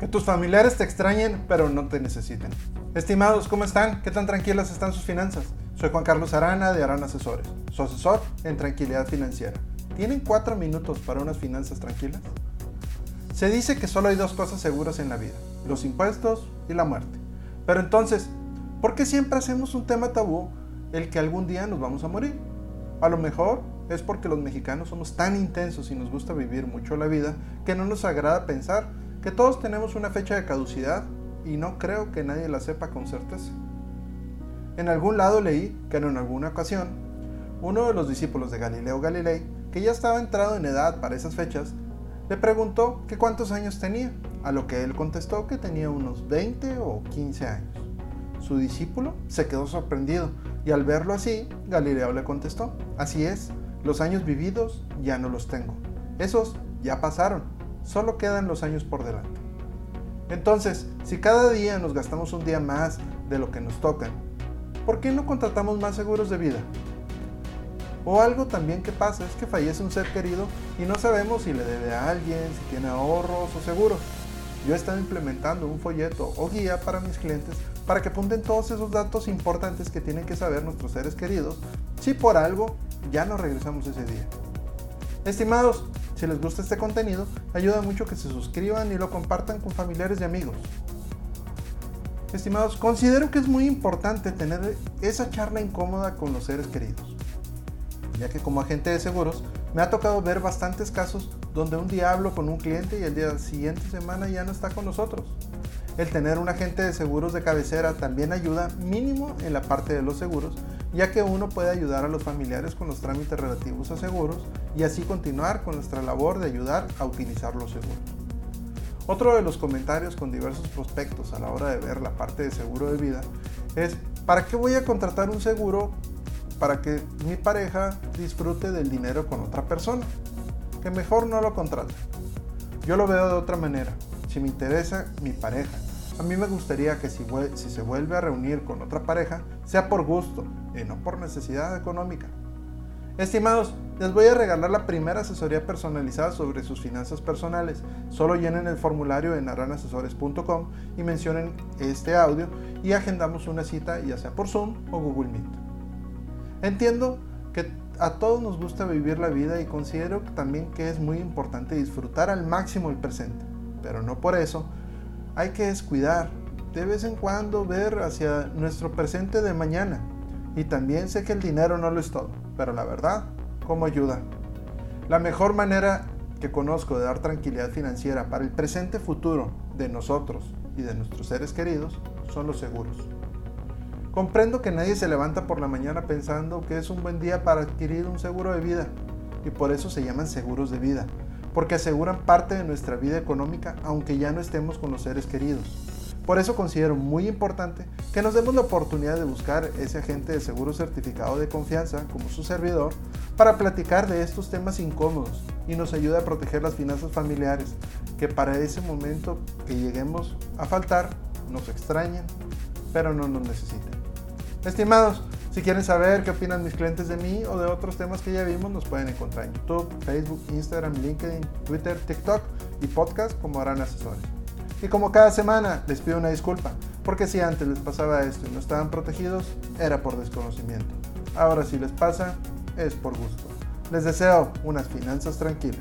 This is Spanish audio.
Que tus familiares te extrañen, pero no te necesiten. Estimados, ¿cómo están? ¿Qué tan tranquilas están sus finanzas? Soy Juan Carlos Arana de Arana Asesores, su asesor en tranquilidad financiera. ¿Tienen cuatro minutos para unas finanzas tranquilas? Se dice que solo hay dos cosas seguras en la vida, los impuestos y la muerte. Pero entonces, ¿por qué siempre hacemos un tema tabú el que algún día nos vamos a morir? A lo mejor es porque los mexicanos somos tan intensos y nos gusta vivir mucho la vida que no nos agrada pensar que todos tenemos una fecha de caducidad y no creo que nadie la sepa con certeza. En algún lado leí que en alguna ocasión uno de los discípulos de Galileo Galilei, que ya estaba entrado en edad para esas fechas, le preguntó que cuántos años tenía, a lo que él contestó que tenía unos 20 o 15 años. Su discípulo se quedó sorprendido y al verlo así, Galileo le contestó, así es, los años vividos ya no los tengo, esos ya pasaron, solo quedan los años por delante. Entonces, si cada día nos gastamos un día más de lo que nos tocan, ¿por qué no contratamos más seguros de vida? O algo también que pasa es que fallece un ser querido y no sabemos si le debe a alguien, si tiene ahorros o seguros. Yo he estado implementando un folleto o guía para mis clientes para que apunten todos esos datos importantes que tienen que saber nuestros seres queridos si por algo ya no regresamos ese día. Estimados, si les gusta este contenido, ayuda mucho que se suscriban y lo compartan con familiares y amigos. Estimados, considero que es muy importante tener esa charla incómoda con los seres queridos, ya que como agente de seguros me ha tocado ver bastantes casos donde un día hablo con un cliente y el día siguiente semana ya no está con nosotros. El tener un agente de seguros de cabecera también ayuda mínimo en la parte de los seguros, ya que uno puede ayudar a los familiares con los trámites relativos a seguros y así continuar con nuestra labor de ayudar a utilizar los seguros. Otro de los comentarios con diversos prospectos a la hora de ver la parte de seguro de vida es, ¿para qué voy a contratar un seguro para que mi pareja disfrute del dinero con otra persona? Que mejor no lo contrate. Yo lo veo de otra manera. Si me interesa mi pareja a mí me gustaría que si, se vuelve a reunir con otra pareja, sea por gusto y no por necesidad económica. Estimados, les voy a regalar la primera asesoría personalizada sobre sus finanzas personales. Solo llenen el formulario en aranasesores.com y mencionen este audio y agendamos una cita ya sea por Zoom o Google Meet. Entiendo que a todos nos gusta vivir la vida y considero también que es muy importante disfrutar al máximo el presente, pero no por eso hay que descuidar, de vez en cuando ver hacia nuestro presente de mañana. Y también sé que el dinero no lo es todo, pero la verdad, ¿cómo ayuda? La mejor manera que conozco de dar tranquilidad financiera para el presente futuro de nosotros y de nuestros seres queridos son los seguros. Comprendo que nadie se levanta por la mañana pensando que es un buen día para adquirir un seguro de vida y por eso se llaman seguros de vida, porque aseguran parte de nuestra vida económica aunque ya no estemos con los seres queridos. Por eso considero muy importante que nos demos la oportunidad de buscar ese agente de seguro certificado de confianza como su servidor para platicar de estos temas incómodos y nos ayude a proteger las finanzas familiares que para ese momento que lleguemos a faltar nos extrañen pero no nos necesiten. Estimados, si quieren saber qué opinan mis clientes de mí o de otros temas que ya vimos, nos pueden encontrar en YouTube, Facebook, Instagram, LinkedIn, Twitter, TikTok y podcast como harán asesores. Y como cada semana, les pido una disculpa, porque si antes les pasaba esto y no estaban protegidos, era por desconocimiento. Ahora si les pasa, es por gusto. Les deseo unas finanzas tranquilas.